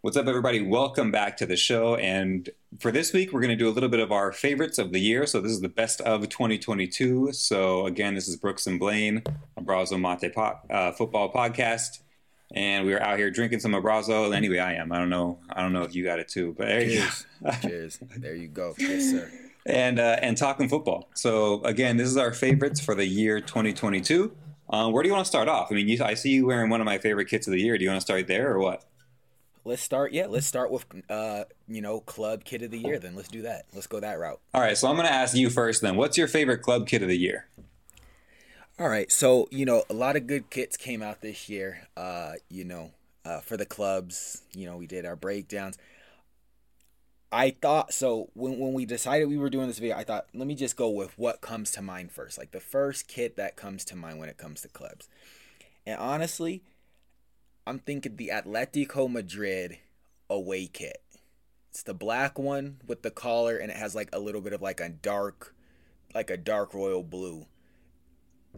What's up, everybody? Welcome back to the show. And for this week, we're going to do a little bit of our favorites of the year. So, this is the best of 2022. So, again, this is Brooks and Blaine, Abrazo Mate po- uh, football podcast. And we are out here drinking some Abrazo. Anyway, I am. I don't know. I don't know if you got it too, but there you Cheers. Cheers. There you go. Yes, sir. and uh, and talking football. So again, this is our favorites for the year 2022. Uh, where do you want to start off? I mean, you, I see you wearing one of my favorite kits of the year. Do you want to start there or what? Let's start. Yeah, let's start with uh, you know, club kid of the year. Then let's do that. Let's go that route. All right, so I'm going to ask you first. Then, what's your favorite club kit of the year? All right. So you know, a lot of good kits came out this year. Uh, you know, uh, for the clubs. You know, we did our breakdowns. I thought so when when we decided we were doing this video, I thought let me just go with what comes to mind first, like the first kit that comes to mind when it comes to clubs. And honestly, I'm thinking the Atletico Madrid away kit. It's the black one with the collar and it has like a little bit of like a dark like a dark royal blue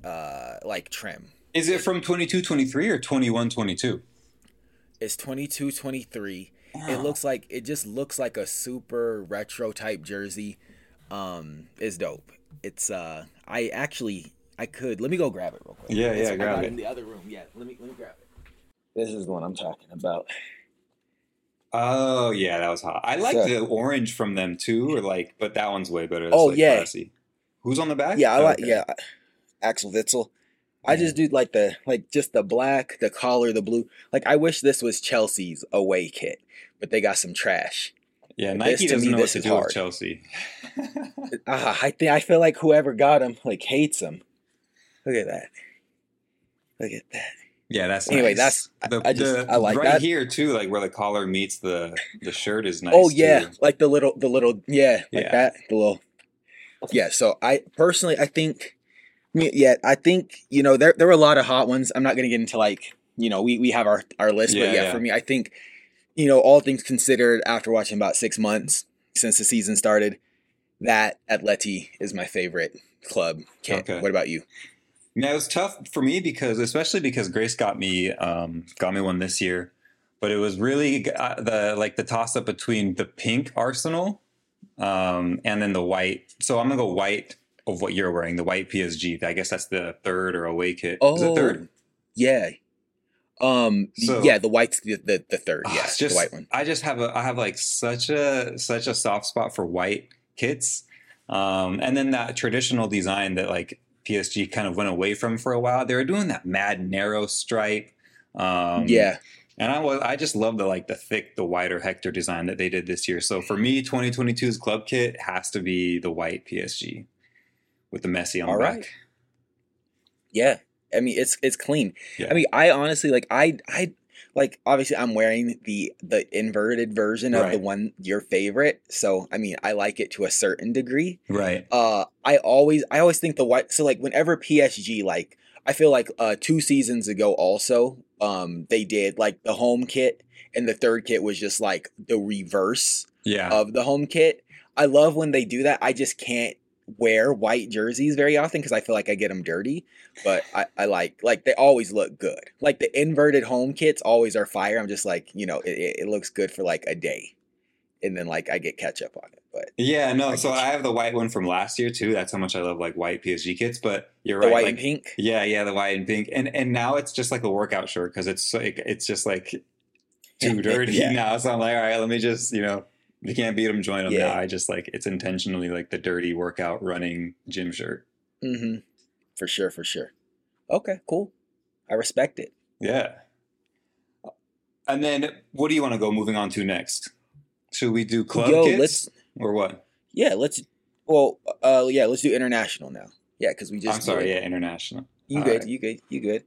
uh like trim. Is it from 22 23 or 21 22? It's 22 23 it looks like it just looks like a super retro type jersey. Um, it's dope. It's uh, I actually I could let me go grab it real quick. Yeah, It's- yeah, grab it. in the other room. Yeah, let me let me grab it. This is the one I'm talking about. Oh yeah, that was hot. I like So- the orange from them too, or like, but that one's way better. It's Oh, like yeah. classy. Who's on the back? Yeah, I like Okay. yeah, Axel Witsel. I just do like the like just the black, the collar, the blue. Like I wish this was Chelsea's away kit, but they got some trash. Yeah, This, Nike to doesn't me, know what to do hard. with Chelsea. Ah, I think I feel like whoever got him like hates him. Look at that. Look at that. Yeah, that's Anyway, nice. that's- I- I just- I like that. right that. here too, like where the collar meets the the shirt is oh, nice. oh yeah, too. like the little, the little, yeah, like Yeah. that, the little. Yeah. So I personally, I think, yeah, I think you know there there were a lot of hot ones. I'm not gonna get into like you know we we have our our list, Yeah, but yeah, yeah. for me, I think you know all things considered, after watching about six months since the season started, that Atleti is my favorite club. Okay. What about you? Yeah, it was tough for me because, especially because Grace got me um, got me one this year, but it was really uh, the like the toss up between the pink Arsenal um, and then the white. So I'm gonna go white of what you're wearing, the white PSG. I guess that's the third or away kit. Oh, third? Yeah. Um. So- yeah, the white's the the, the third. Oh, yeah, just the white one. I just have a I have like such a such a soft spot for white kits, um, and then that traditional design that like PSG kind of went away from for a while. They were doing that mad narrow stripe. Um, yeah. and I was I just love the like the thick, the wider Hechter design that they did this year. So for me, 2022's club kit has to be the white PSG with the Messi on All the right. back. Yeah. I mean, it's it's clean. Yeah. I mean, I honestly like I I like obviously I'm wearing the the inverted version of the one your favorite. So I mean, I like it to a certain degree. Right. Uh I always I always think the white so like whenever PSG like I feel like uh 2 seasons ago also um they did like the home kit and the third kit was just like the reverse Yeah. of the home kit. I love when they do that. I just can't wear white jerseys very often because I feel like I get them dirty. But I, I like like they always look good. Like the inverted home kits always are fire. I'm just like you know it, it, looks good for like a day, and then like I get ketchup on it. But Yeah, no. I So. I have the white one from last year too. That's how much I love like white PSG kits. But you're the right. white like, and pink. Yeah, yeah, the white and pink, and and now it's just like a workout shirt because it's like it's just like too dirty Yeah. now. So I'm like, all right, let me just you know, you can't beat them, join them. Yeah. Now I just like it's intentionally like the dirty workout running gym shirt. Mm-hmm. For sure, for sure. Okay, cool. I respect it. Yeah. And then what do you want to go moving on to next? Should we do club Yo, kits let's or what? yeah, let's. Well, uh, yeah, let's do international now. Yeah, because we just. I'm sorry, yeah, international. You All good? right. You good? You good?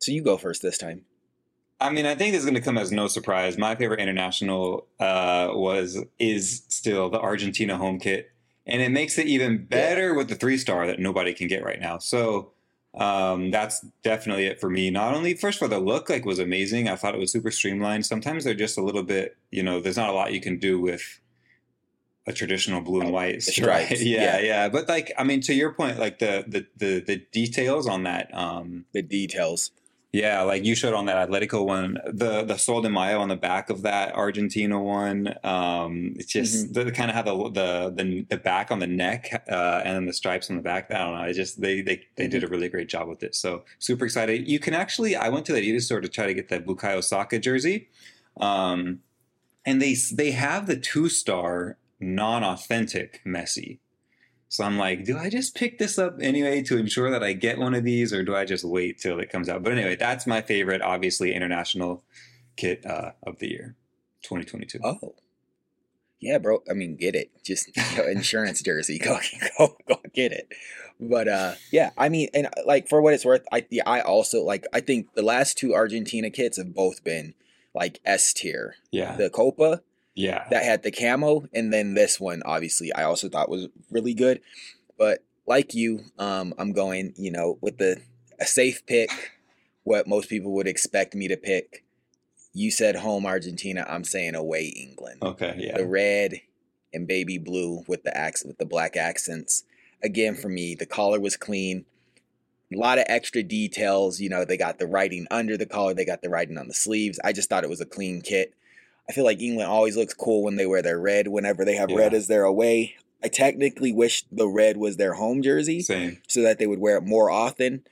So you go first this time. I mean, I think this is going to come as no surprise. My favorite international uh, was is still the Argentina home kit, and it makes it even better with the three star that nobody can get right now. So um, that's definitely it for me. Not only first for the look, like was amazing. I thought it was super streamlined. Sometimes they're just a little bit, you know, there's not a lot you can do with a traditional blue and white stripe. stripes, yeah, yeah. yeah. But like, I mean, to your point, like the the the, the details on that. Um, The details. Yeah, like you showed on that Atletico one, the the Sol de Mayo on the back of that Argentina one. Um, it's just Mm-hmm. they kind of have the, the the the back on the neck uh, and then the stripes on the back. I don't know. It just they they they did Mm-hmm. a really great job with it. So super excited. You can actually, I went to the Adidas store to try to get the Bukayo Saka jersey, um, and they they have the two star non authentic Messi. So I'm like, do I just pick this up anyway to ensure that I get one of these, or do I just wait till it comes out? But anyway, that's my favorite, obviously, international kit uh, of the year, 2022. Oh. Yeah, bro. I mean, get it. Just you know, insurance jersey. Go, go, go get it. But uh, yeah. I mean, and uh, like for what it's worth, I yeah, I also like. I think the last two Argentina kits have both been like S tier. Yeah, The Copa yeah, that had the camo, and then this one, obviously, I also thought was really good. But like you, um, I'm going, you know, with the a safe pick, what most people would expect me to pick. You said home Argentina. I'm saying away England. okay, yeah, The red and baby blue with the accent with the black accents. Again, for me, the collar was clean. A lot of extra details. You know, they got the writing under the collar. They got the writing on the sleeves. I just thought it was a clean kit. I feel like England always looks cool when they wear their red. Whenever they have red Yeah. as their away, I technically wish the red was their home jersey same. so that they would wear it more often.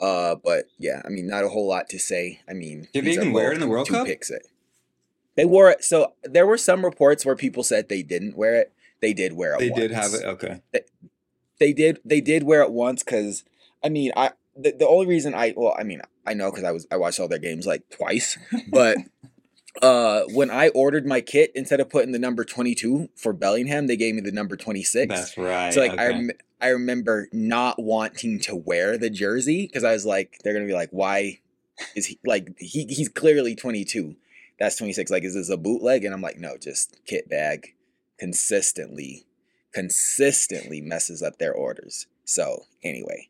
Uh, but yeah, I mean, not a whole lot to say. I mean, Did they even wear it in the World Cup? Picks it. They wore it. So there were some reports where people said they didn't wear it. They did wear it. They did have it. Okay, They did. They did wear it once because I mean, I the, the only reason I well, I mean, I know because I was I watched all their games like twice, but. Uh, when I ordered my kit, instead of putting the number twenty two for Bellingham, they gave me the number twenty six. that's right. So like I rem- I remember not wanting to wear the jersey because I was like they're gonna be like why is he like he he's clearly 22 that's 26 like is this a bootleg? And I'm like no just Kitbag. Consistently consistently messes up their orders. So anyway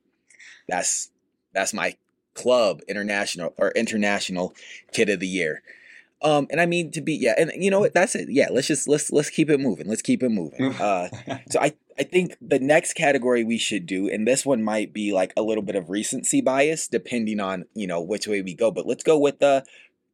that's that's my club international or international kit of the year um and I mean to be yeah and you know what that's it yeah let's just let's let's keep it moving let's keep it moving uh so I, I think the next category we should do, and this one might be like a little bit of recency bias, depending on you know which way we go. But let's go with the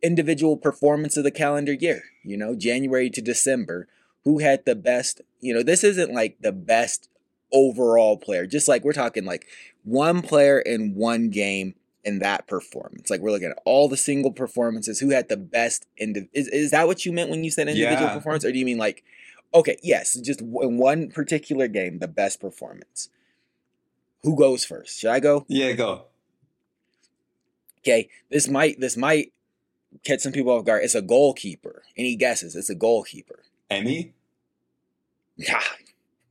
individual performance of the calendar year. You know, January to December, who had the best? You know, this isn't like the best overall player. Just like we're talking like one player in one game in that performance. Like we're looking at all the single performances. Who had the best? Indi- is is that what you meant when you said individual Yeah. performance, or do you mean like? Okay, yes, just in one particular game, the best performance. Who goes first? Should I go? yeah, go. Okay, this might this might catch some people off guard. It's a goalkeeper. Any guesses? It's a goalkeeper. Emmy. Yeah,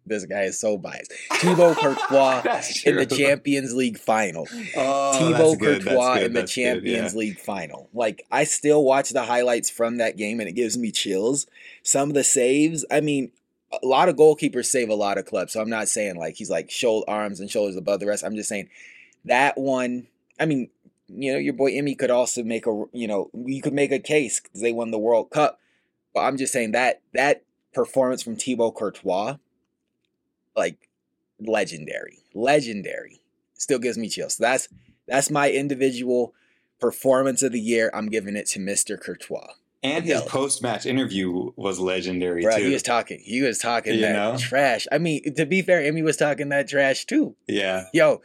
this guy is so biased. Thibaut Courtois in the. Champions League final. Oh, Thibaut Courtois good, in the that's good, Champions yeah. League final. Like I still watch the highlights from that game and it gives me chills. Some of the saves, I mean, a lot of goalkeepers save a lot of clubs. So I'm not saying like he's like shoulder arms and shoulders above the rest. I'm just saying that one. I mean, you know, your boy Emmy could also make a you know you could make a case because they won the World Cup. But I'm just saying that that performance from Thibaut Courtois, like legendary, legendary. Still gives me chills. So that's that's my individual performance of the year. I'm giving it to Mr. Courtois. And his post match interview was legendary Bro, too. he was talking. He was talking You that know? trash. I mean, to be fair, Emmy was talking that trash too. yeah. Yo,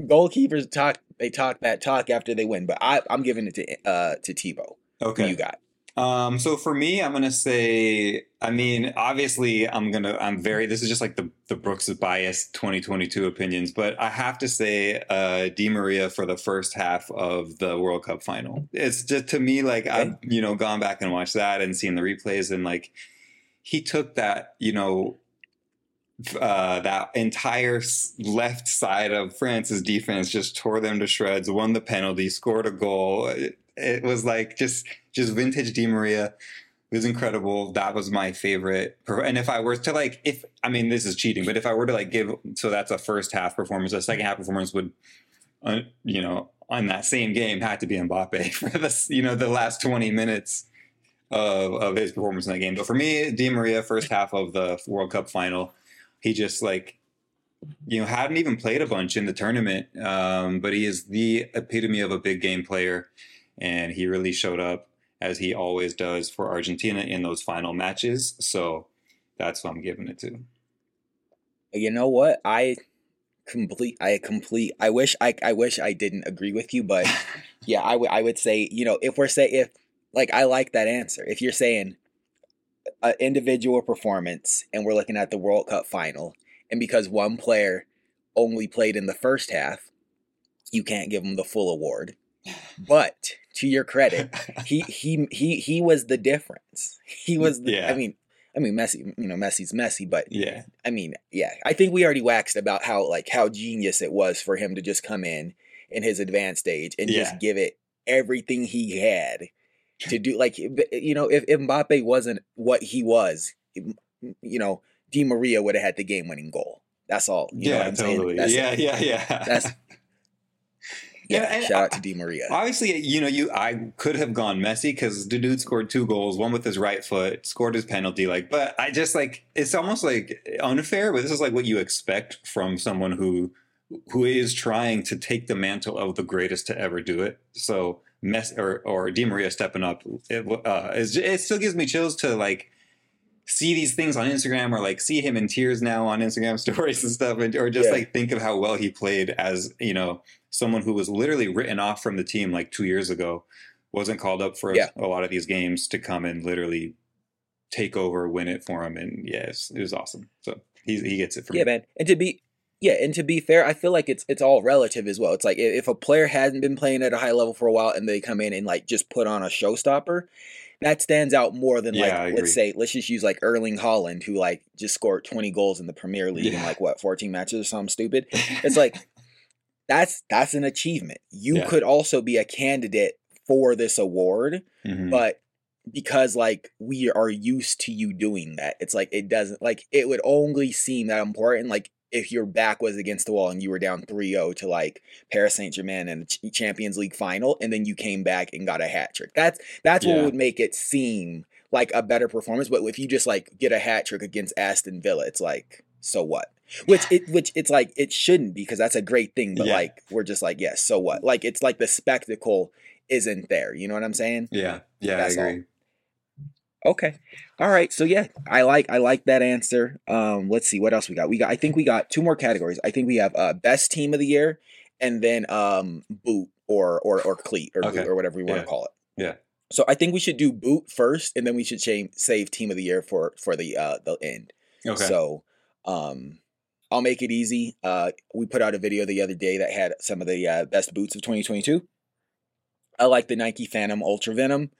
goalkeepers talk. They talk that talk after they win. But I, I'm giving it to uh to Thibaut. Okay. you got? Um, so for me, I'm gonna say, I mean, obviously, I'm gonna, I'm very. This is just like the the Brooks bias 2022 opinions, but I have to say, uh, Di Maria for the first half of the World Cup final. It's just to me like I've you know gone back and watched that and seen the replays and like he took that you know uh, that entire left side of France's defense just tore them to shreds, won the penalty, scored a goal. It, was like just just vintage Di Maria. It was incredible. That was my favorite. And if I were to like, if I mean this is cheating, but if I were to like give, so that's a first half performance. A second half performance would, uh, you know, on that same game had to be Mbappe for the you know the last twenty minutes of of his performance in that game. But for me, Di Maria, first half of the World Cup final, he just like you know, hadn't even played a bunch in the tournament, um, but he is the epitome of a big game player, and he really showed up as he always does for Argentina in those final matches. So that's what I'm giving it to. You know what? I complete I complete I wish I I wish I didn't agree with you, but yeah, I would I would say, you know, if we're say if like I like that answer. If you're saying an individual performance and we're looking at the World Cup final and because one player only played in the first half, you can't give him the full award. But to your credit, he he he he was the difference. He was the, Yeah. I mean I mean Messi, you know, Messi's Messi, but yeah, I mean, yeah, I think we already waxed about how like how genius it was for him to just come in in his advanced stage and Yeah. just give it everything he had to do. Like you know, if, if Mbappe wasn't what he was, you know, Di Maria would have had the game winning goal. That's all. You know yeah, what I'm totally. saying? That's, yeah, yeah, yeah. That's yeah. And shout out to Di Maria. Obviously, you know, you I could have gone Messi because the dude scored two goals, one with his right foot, scored his penalty. Like, but I just like it's almost like unfair, but this is like what you expect from someone who who is trying to take the mantle of the greatest to ever do it. So mess or or Di Maria stepping up, it, uh, it still gives me chills to like see these things on Instagram or like see him in tears now on Instagram stories and stuff, and, or just Yeah. like think of how well he played as you know someone who was literally written off from the team like two years ago, wasn't called up for Yeah. a lot of these games to come and literally take over, win it for him, and yes, it was awesome. So he he gets it from Yeah, man. And to be yeah, and to be fair, I feel like it's it's all relative as well. It's like if a player hasn't been playing at a high level for a while and they come in and like just put on a showstopper, that stands out more than like Yeah, I let's say let's just use like Erling Haaland who like just scored 20 goals in the Premier League in like what 14 matches or something stupid. It's like that's that's an achievement. You Yeah. could also be a candidate for this award Mhm. but because like we are used to you doing that it's like it doesn't like it would only seem that important like if your back was against the wall and you were down 3-0 to like Paris Saint-Germain in the Ch- Champions League final and then you came back and got a hat trick that's that's what would make it seem like a better performance but if you just like get a hat trick against Aston Villa it's like so what which it which it's like it shouldn't be because that's a great thing but Yeah. like we're just like yes so what like it's like the spectacle isn't there you know what I'm saying yeah, yeah, That's I all. Okay. All right. So yeah, I like I like that answer. Um, let's see what else we got. We got I think we got two more categories. I think we have uh best team of the year and then um boot or or or cleat or Okay. boot or whatever we want to Yeah. call it. Yeah. So I think we should do boot first and then we should cha- save team of the year for for the uh the end. Okay, So um I'll make it easy. Uh we put out a video the other day that had some of the uh, best boots of 2022. I like the Nike Phantom Ultra Venom.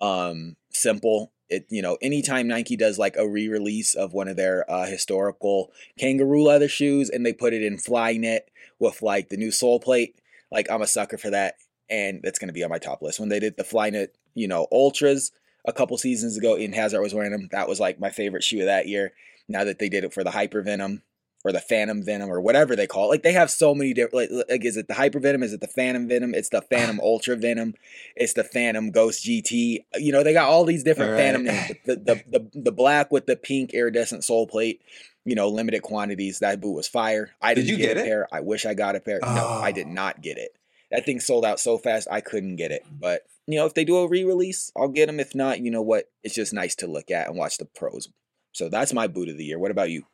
Um simple. It you know, anytime Nike does like a re-release of one of their uh historical kangaroo leather shoes and they put it in Flyknit with like the new sole plate, like I'm a sucker for that and that's to be on my top list. When they did the Flyknit, you know, ultras a couple seasons ago, Eden Hazard was wearing them. That was like my favorite shoe of that year. Now that they did it for the Hyper Venom or the Phantom Venom or whatever they call it, like they have so many different. Like, like is it the Hyper Venom? Is it the Phantom Venom? It's the Phantom Ultra Venom. It's the Phantom Ghost GT. You know, they got all these different Right. Phantom names. The, the the the black with the pink iridescent sole plate. You know, limited quantities. That boot was fire. I Did didn't you get, get a it? pair. I wish I got a pair. No, I did Oh. not get it. That thing sold out so fast I couldn't get it. But you know, if they do a re-release, I'll get them. If not, you know what? It's just nice to look at and watch the pros. So that's my boot of the year. What about you?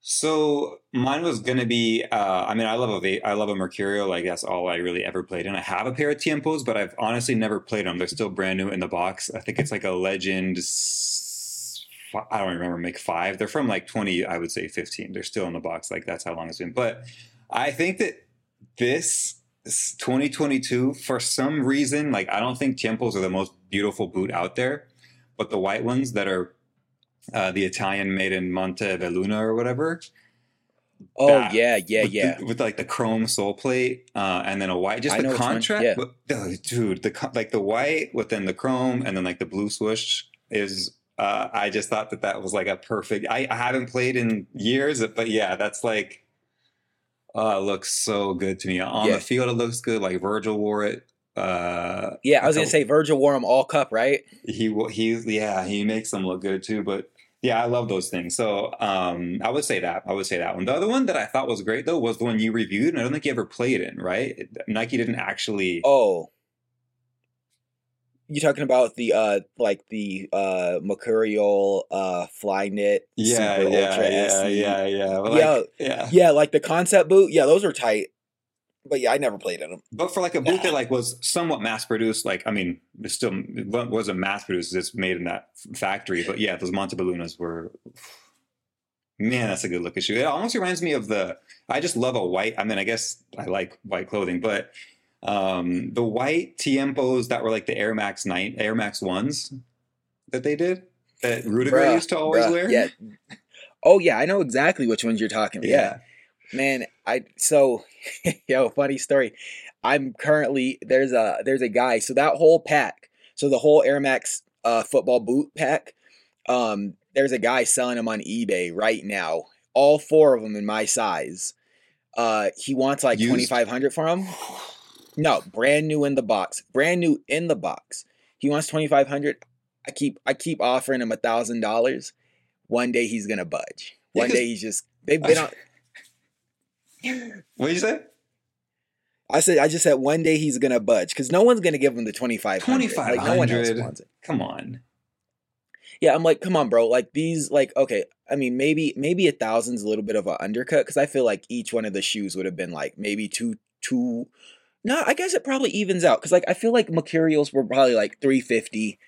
So mine was gonna be. Uh, I mean, I love a I love a Mercurial. Like that's all I really ever played. And I have a pair of Tiempos, but I've honestly never played them. They're still brand new in the box. I think it's like a Legend. I don't remember. Make five. They're from like twenty. I would say fifteen. They're still in the box. Like that's how long it's been. But I think that this 2022, for some reason, like I don't think Tiempos are the most beautiful boot out there, but the white ones that are uh, the Italian made in Monte Belluna or whatever. Oh that- yeah, yeah, with yeah. the, with like the chrome sole plate uh, and then a white, just I the know which one, contrast. yeah. But, oh, dude, the like the white within the chrome and then like the blue swoosh is. Uh, I just thought that that was like a perfect. I, I haven't played in years, but yeah, that's like. Oh, it looks so good to me on Yeah. the field. It looks good. Like Virgil wore it. Uh, Yeah, I was gonna say Virgil wore them all cup, right? he he yeah he makes them look good too but Yeah, I love those things. So um, I would say that. I would say that one. The other one that I thought was great though was the one you reviewed, and I don't think you ever played in. Right? Nike didn't actually. Oh, you talking about the uh like the uh mercurial uh flyknit Yeah, super yeah, ultra yeah, yeah, yeah. Yeah. like, yeah. yeah like the concept boot yeah those are tight but yeah i never played in them But for like a boot that like was somewhat mass produced, like I mean, it still it wasn't mass produced. It's made in that factory. But yeah, those Montebellunas were. Man, that's a good looking shoe. It almost reminds me of the. I just love a white. I mean, I guess I like white clothing, but um the white Tiempos that were like the Air Max nine, Air Max ones that they did that Rudiger Bruh, used to always bruh, wear. yeah oh yeah i know exactly which ones you're talking about yeah man i so yo funny story. I'm currently there's a there's a guy so that whole pack so the whole air max uh football boot pack um there's a guy selling them on ebay right now all four of them in my size. Uh he wants like 2500 for them no brand new in the box brand new in the box. He wants 2500 i keep i keep offering him a thousand dollars. One day he's gonna budge. Yeah, day he's just they've been on What did you say? I said I just said one day he's gonna budge because no one's gonna give him the twenty five hundred. Like no one else wants it. Come on. Yeah, I'm like, come on, bro. Like these, like okay. I mean, maybe maybe a thousand's a little bit of an undercut because I feel like each one of the shoes would have been like maybe two two. No, I guess it probably evens out because like I feel like Mercurials were probably like three fifty.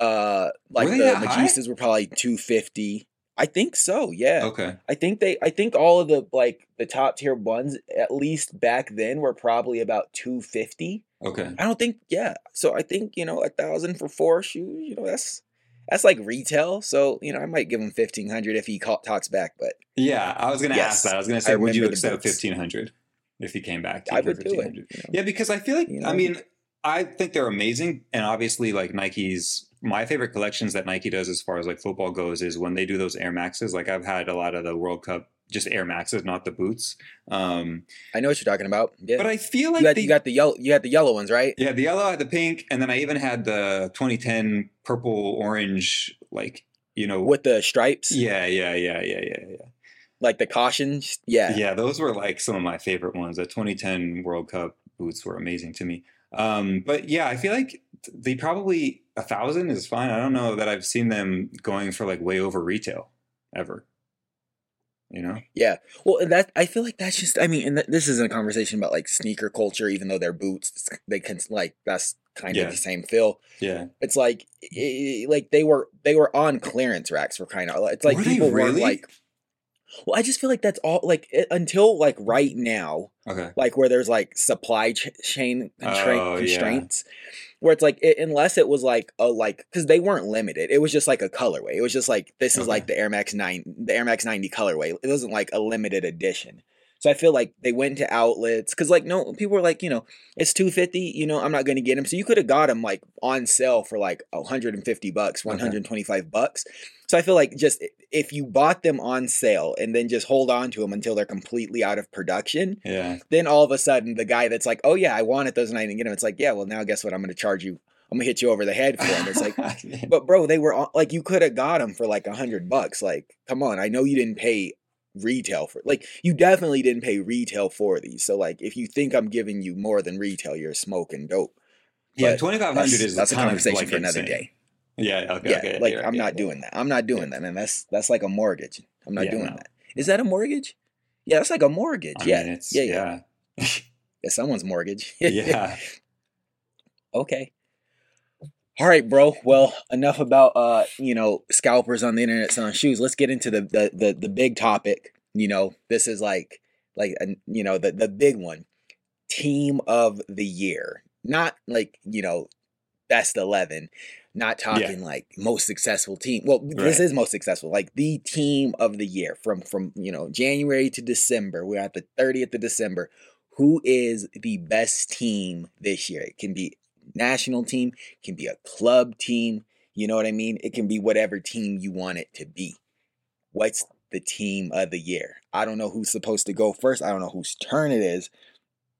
Uh, like the high? Magistas were probably two fifty. I think so. Yeah. Okay. I think they I think all of the like the top tier ones at least back then were probably about 250. Okay. I don't think yeah. So I think, you know, a thousand for four shoes, you know, that's that's like retail. So, you know, I might give him 1500 if he call, talks back, but Yeah, I was going to Yes, ask that. I was going to I say, would you accept fifteen hundred if he came back? To I would do it. you know. Yeah, because I feel like You I mean, I think they're amazing, and obviously, like Nike's. My favorite collections that Nike does, as far as like football goes, is when they do those Air Maxes. Like I've had a lot of the World Cup, just Air Maxes, not the boots. Um, I know what you're talking about. Yeah. but I feel like you got they, you got the yellow you had the yellow ones, right? yeah, the yellow, I had the pink, and then I even had the 2010 purple orange, like you know, With the stripes, yeah, yeah, yeah, yeah, yeah, yeah. like the cautions. Yeah. Yeah, those were like some of my favorite ones. The 2010 World Cup boots were amazing to me. Um, but yeah, I feel like they probably a thousand is fine. I don't know that I've seen them going for like way over retail ever. You know? Yeah. Well, that I feel like that's just. I mean, and th- this isn't a conversation about like sneaker culture, even though they're boots. They can like that's kind Yeah. of the same feel. Yeah. It's like, i- like they were they were on clearance racks for kind of. It's like Were people weren't like. Well, I just feel like that's all. Like it, until like right now, Okay. like where there's like supply ch- chain constraint, Oh, yeah. constraints where it's like it, unless it was like a like because they weren't limited it was just like a colorway it was just like this is Okay. like the air max 9 the air max 90 colorway it wasn't like a limited edition so i feel like they went to outlets because like no people were like you know it's 250 you know i'm not going to get them so you could have got them like on sale for like 150 bucks 125 bucks so i feel like just if you bought them on sale and then just hold on to them until they're completely out of production Yeah. then all of a sudden the guy that's like, oh yeah, I wanted those and I didn't get them. It's like, yeah, well now guess what? I'm going to charge you. I'm gonna hit you over the head for them. It's like, but bro, they were on, like, you could have got them for like a hundred bucks. Like, come on, I know you didn't pay retail for like you definitely didn't pay retail for these. So like, if you think I'm giving you more than retail, you're smoking dope. yeah, 2500 is that's a conversation like, for another insane. day. Yeah, okay, yeah, okay. like you're I'm right, not yeah. doing that. I'm not doing that, man. That's that's like a mortgage. I'm not Yeah, doing no. that. Is that a mortgage? Yeah, that's like a mortgage. I yeah, mean, it's, yeah, yeah, yeah. It's someone's mortgage. Yeah. Okay. All right, bro. Well, enough about uh, you know, scalpers on the internet selling shoes. Let's get into the the the, the big topic. You know, this is like like uh, you know, the the big one. Team of the year. Not like, you know, best 11. Not talking like most successful team. Well, this Right. is most successful. Like the team of the year from from, you know, January to December. We're at the 30th of December. Who is the best team this year? It can be national team, can be a club team. You know what I mean? It can be whatever team you want it to be. What's the team of the year? I don't know who's supposed to go first. I don't know whose turn it is.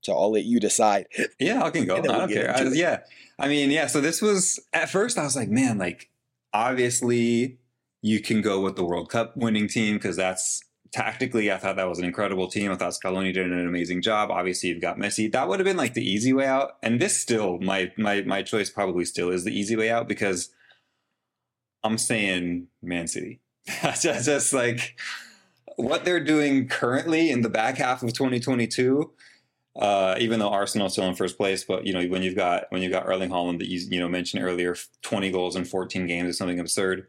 So I'll let you decide. Yeah, I can go. I don't care. I, yeah. I mean, yeah. So this was at first I was like, man, like obviously you can go with the World Cup winning team because that's tactically, I thought that was an incredible team. I thought Scaloni did an amazing job. Obviously, you've got Messi. That would have been like the easy way out. And this still, my my my choice probably still is the easy way out because I'm saying Man City. just, just like what they're doing currently in the back half of 2022. Uh, even though Arsenal's still in first place, but you know when you've got when you've got Erling Haaland that you you know mentioned earlier, 20 goals in 14 games is something absurd.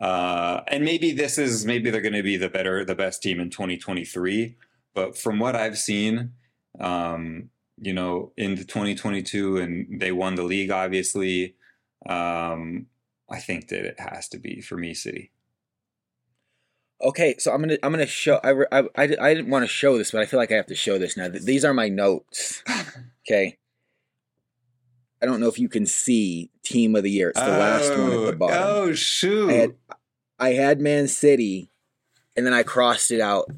Uh, and maybe this is maybe they're going to be the better, the best team in 2023. But from what I've seen, um, you know, in the 2022, and they won the league, obviously. Um, I think that it has to be for me, City. Okay, so I'm gonna I'm gonna show I, I, I, I didn't want to show this, but I feel like I have to show this now. These are my notes. Okay, I don't know if you can see team of the year. It's the oh, last one at the oh, bottom. Oh shoot! I had, I had Man City, and then I crossed it out,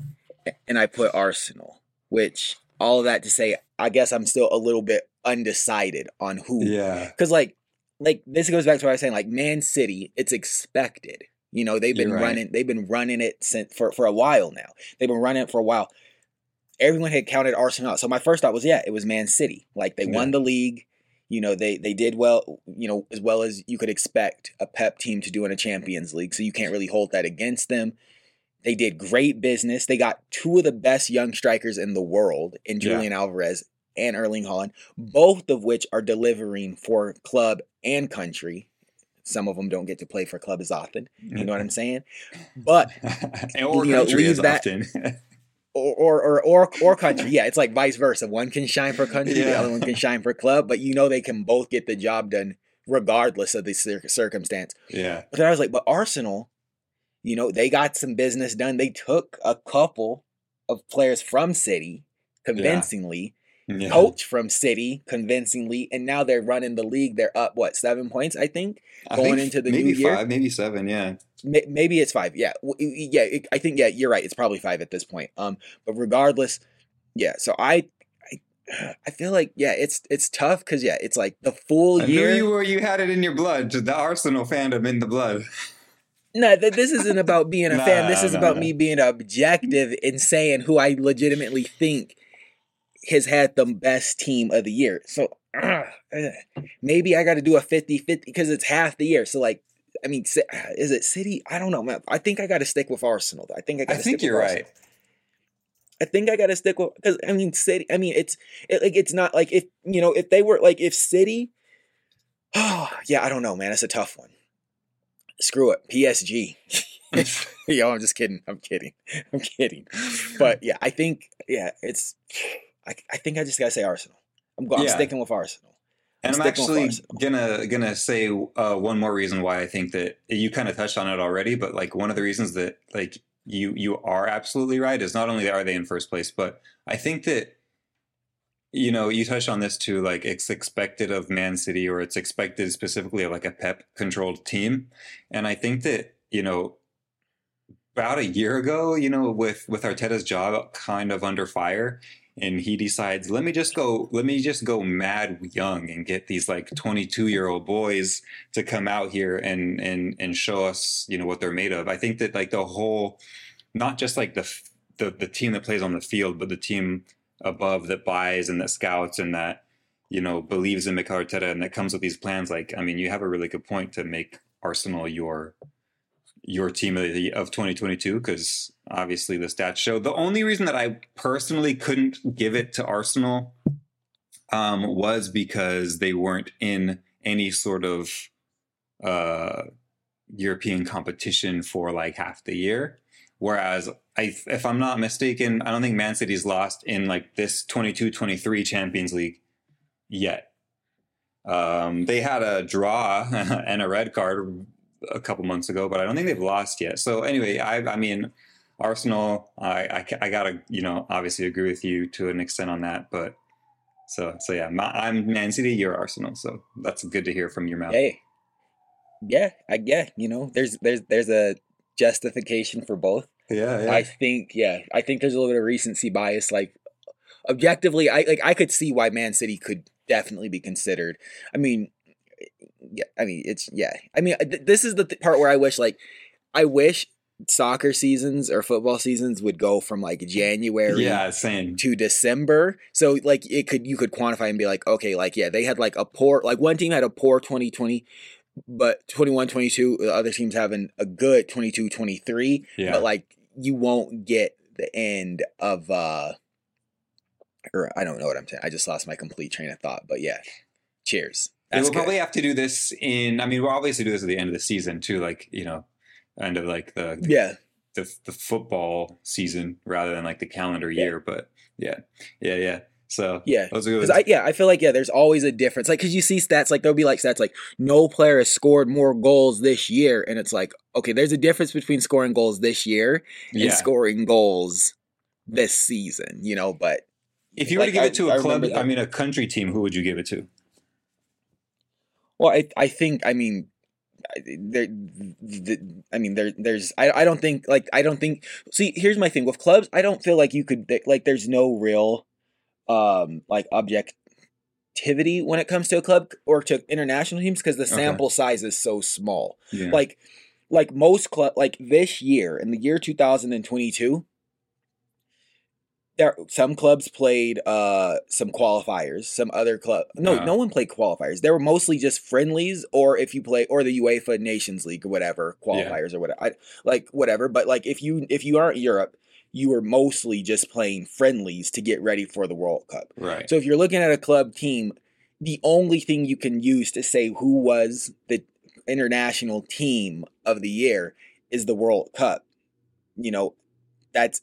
and I put Arsenal. Which all of that to say, I guess I'm still a little bit undecided on who. Yeah. Because like, like this goes back to what I was saying. Like Man City, it's expected. You know, they've been right. running. They've been running it since for for a while now. They've been running it for a while. Everyone had counted Arsenal out. So my first thought was, yeah, it was Man City. Like they yeah. won the league you know they they did well you know as well as you could expect a pep team to do in a champions league so you can't really hold that against them. They did great business. They got two of the best young strikers in the world in julian yeah. alvarez and erling haaland both of which are delivering for club and country. Some of them don't get to play for club as often you know what i'm saying? But and or you know, leave that or, or or or country. Yeah, it's like vice versa. One can shine for country, yeah. the other one can shine for club. But you know they can both get the job done regardless of the cir- circumstance. Yeah. But then I was like, but Arsenal, you know, they got some business done. They took a couple of players from City convincingly yeah. Coach from City convincingly, and now they're running the league. They're up what seven points, I think, I going think into the maybe new year. Five, maybe seven, yeah. Maybe it's five. Yeah, yeah. I think yeah, you're right. It's probably five at this point. Um, but regardless, yeah. So I I feel like yeah, it's it's tough because yeah, it's like the full I year. you were you had it in your blood, the Arsenal fandom in the blood. No, th- this isn't about being a nah, fan. This is about me being objective and saying who I legitimately think has had the best team of the year. So uh, maybe I got to do a 50 50 because it's half the year. So, like, I mean, is it City? I don't know, man. I think I got to stick with Arsenal. I think I got. I think you're right. I think I got to stick with because I mean, City. I mean, it's it, like it's not like if you know if they were like if City. Oh yeah, I don't know, man. It's a tough one. Screw it, PSG. Yo, I'm just kidding. I'm kidding. I'm kidding. But yeah, I think yeah, it's I, I think I just gotta say Arsenal. I'm, I'm yeah. sticking with Arsenal. I'm and I'm actually gonna gonna say uh, one more reason why I think that you kind of touched on it already, but like one of the reasons that like you you are absolutely right is not only are they in first place, but I think that you know you touched on this too. Like it's expected of Man City, or it's expected specifically of like a Pep controlled team, and I think that you know about a year ago, you know, with with Arteta's job kind of under fire, and he decides let me just go let me just go mad young and get these like 22 year old boys to come out here and and and show us you know what they're made of. I think that like the whole not just like the the, the team that plays on the field but the team above that buys and that scouts and that you know believes in Mikel Arteta and that comes with these plans like i mean you have a really good point to make arsenal your your team of, the, of 2022 because obviously the stats show. The only reason that I personally couldn't give it to Arsenal um, was because they weren't in any sort of uh, European competition for like half the year. Whereas, I, if I'm not mistaken, I don't think Man City's lost in like this 22-23 Champions League yet. Um, they had a draw and a red card a couple months ago, but I don't think they've lost yet. So anyway, I, I mean, Arsenal, I, I, I, gotta, you know, obviously agree with you to an extent on that, but so, so yeah, my, I'm Man City, you're Arsenal. So that's good to hear from your mouth. Hey, yeah, I, yeah, you know, there's, there's, there's a justification for both. Yeah, yeah. I think, yeah, I think there's a little bit of recency bias. Like objectively, I like, I could see why Man City could definitely be considered. I mean, yeah, I mean, it's yeah. I mean, th- this is the th- part where I wish like I wish soccer seasons or football seasons would go from like January Yeah, same. to December. So like it could you could quantify and be like, okay, like yeah, they had like a poor like one team had a poor 2020 but 21 22 the other teams having a good 22 23 Yeah. but like you won't get the end of uh or I don't know what I'm saying. I just lost my complete train of thought, but yeah. Cheers. Yeah, That's we'll good. probably have to do this in. I mean, we'll obviously do this at the end of the season too, like you know, end of like the the, yeah. the, the football season rather than like the calendar Yeah. year. But yeah, yeah, yeah. So Yeah. those are. Because I, yeah, I feel like yeah, there's always a difference. Like, cause you see stats like there'll be like stats like no player has scored more goals this year, and it's like okay, there's a difference between scoring goals this year and yeah. scoring goals this season. You know, but If you were to give I- it to I a club, I mean, a country team, who would you give it to? Well, I I think I mean. I- There, the, I mean, there, there's. I, I don't think like I don't think. See, here's my thing with clubs. I don't feel like you could like. There's no real, um, like objectivity when it comes to a club or to international teams because the Okay. sample size is so small. Yeah. like like most club like this year in the year 2022 there some clubs played uh some qualifiers some other club no Uh. no one played qualifiers they were mostly just friendlies or if you play or the UEFA Nations League or whatever qualifiers or whatever I, like whatever but like if you if you aren't Europe you were mostly just playing friendlies to get ready for the World Cup right. so if you're looking at a club team, the only thing you can use to say who was the international team of the year is the World Cup. You know, that's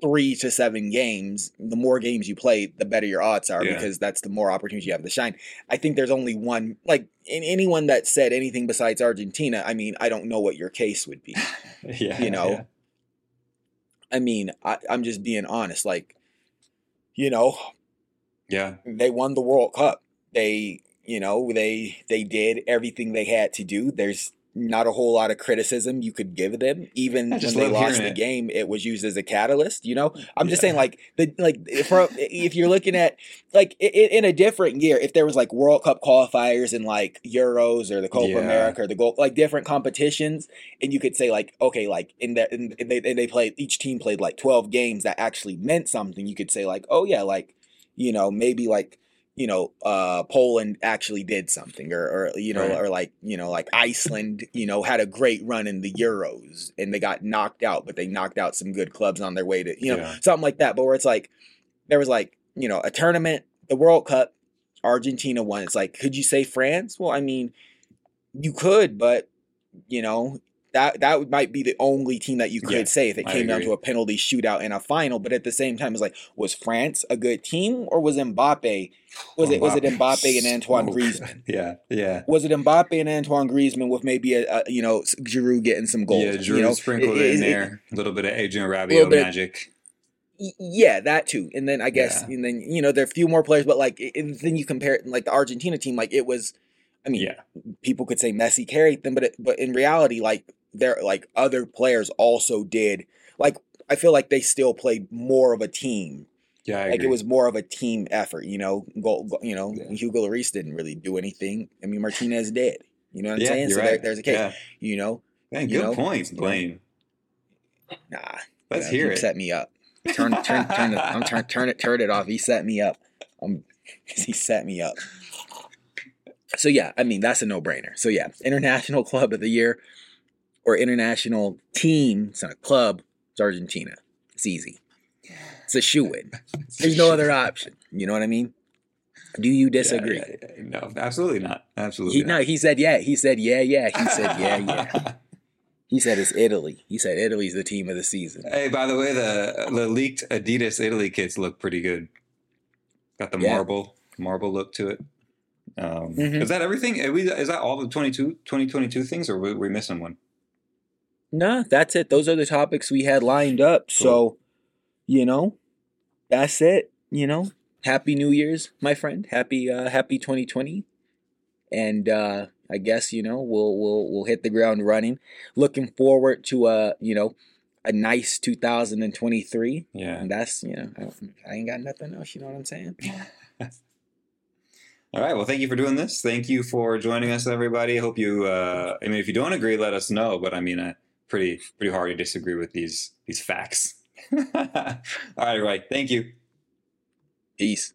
three to seven games. The more games you play, the better your odds are Yeah. because that's the more opportunities you have to shine. I think there's only one like in anyone that said anything besides Argentina, I mean, I don't know what your case would be. yeah. you know, yeah. I mean, I, I'm just being honest. Like, you know, Yeah. they won the World Cup. They, you know, they they did everything they had to do. There's not a whole lot of criticism you could give them. Even when just they lost the it. game, it was used as a catalyst. You know, I'm just saying, like the like if if you're looking at like i- i- in a different year, if there was like World Cup qualifiers and like Euros or the Copa Yeah. America or the gold, like different competitions, and you could say like okay, like in that and they and they played each team played like 12 games that actually meant something. You could say like oh yeah, like you know maybe like you know uh Poland actually did something or or you know Right. or like you know like Iceland you know had a great run in the Euros and they got knocked out but they knocked out some good clubs on their way to you know Yeah. something like that but where it's like there was like you know a tournament the World Cup Argentina won it's like could you say France well I mean you could but you know that that might be the only team that you could Yeah, say if it came down to a penalty shootout in a final. But at the same time, it's like, was France a good team or was Mbappe? Was it was it Mbappe and Antoine Oh, Griezmann? Yeah. Yeah. Was it Mbappe and Antoine Griezmann with maybe a, a you know Giroud getting some goals? Yeah, Drew you know? sprinkled It- it, in it- there. A little bit of Adrien Rabiot magic. Y- yeah, that too. And then I guess, Yeah. and then you know there are a few more players, but like then you compare it like the Argentina team, like it was. I mean, Yeah. people could say Messi carried them, but it, but in reality, like there like other players also did. Like I feel like they still played more of a team. Yeah. I like agree. it was more of a team effort. You know, goal, goal- you know, Yeah. Hugo Lloris didn't really do anything. I mean, Martinez did. You know what I'm yeah, saying? So there, there's a case. Yeah. You know, Man, you good know, points. Blaine. nah. Let's you know, hear it. Set me up. Turn, turn, turn it. I'm turn, turn it, turn it off. He set me up. Um, he set me up. So yeah, I mean that's a no-brainer. So yeah, international club of the year or international team. It's not a club. It's Argentina. It's easy. It's a shoe in. There's no other option. You know what I mean? Do you disagree? yeah, yeah. No, absolutely not. Absolutely He no, not. he said yeah. He said yeah, yeah. He said yeah, yeah. He said it's Italy. He said Italy's the team of the season. Hey, by the way, the the leaked Adidas Italy kits look pretty good. Got the Yeah. marble marble look to it. Um, Mhm. Is that everything? Are we, is that all the 22, 2022 things, or are we, we missing one? No, that's it. Those are the topics we had lined up. So, you know, that's it. You know, happy New Year's, my friend. Happy uh happy 2020. And uh I guess, you know, we'll we'll we'll hit the ground running. Looking forward to a, you know, a nice 2023. Yeah. And that's, you know, I, I ain't got nothing else, you know what I'm saying? All right. Well, thank you for doing this. Thank you for joining us, everybody. I hope you. Uh, I mean, if you don't agree, let us know. But I mean, I pretty pretty hard to disagree with these these facts. All right, right. Thank you. Peace.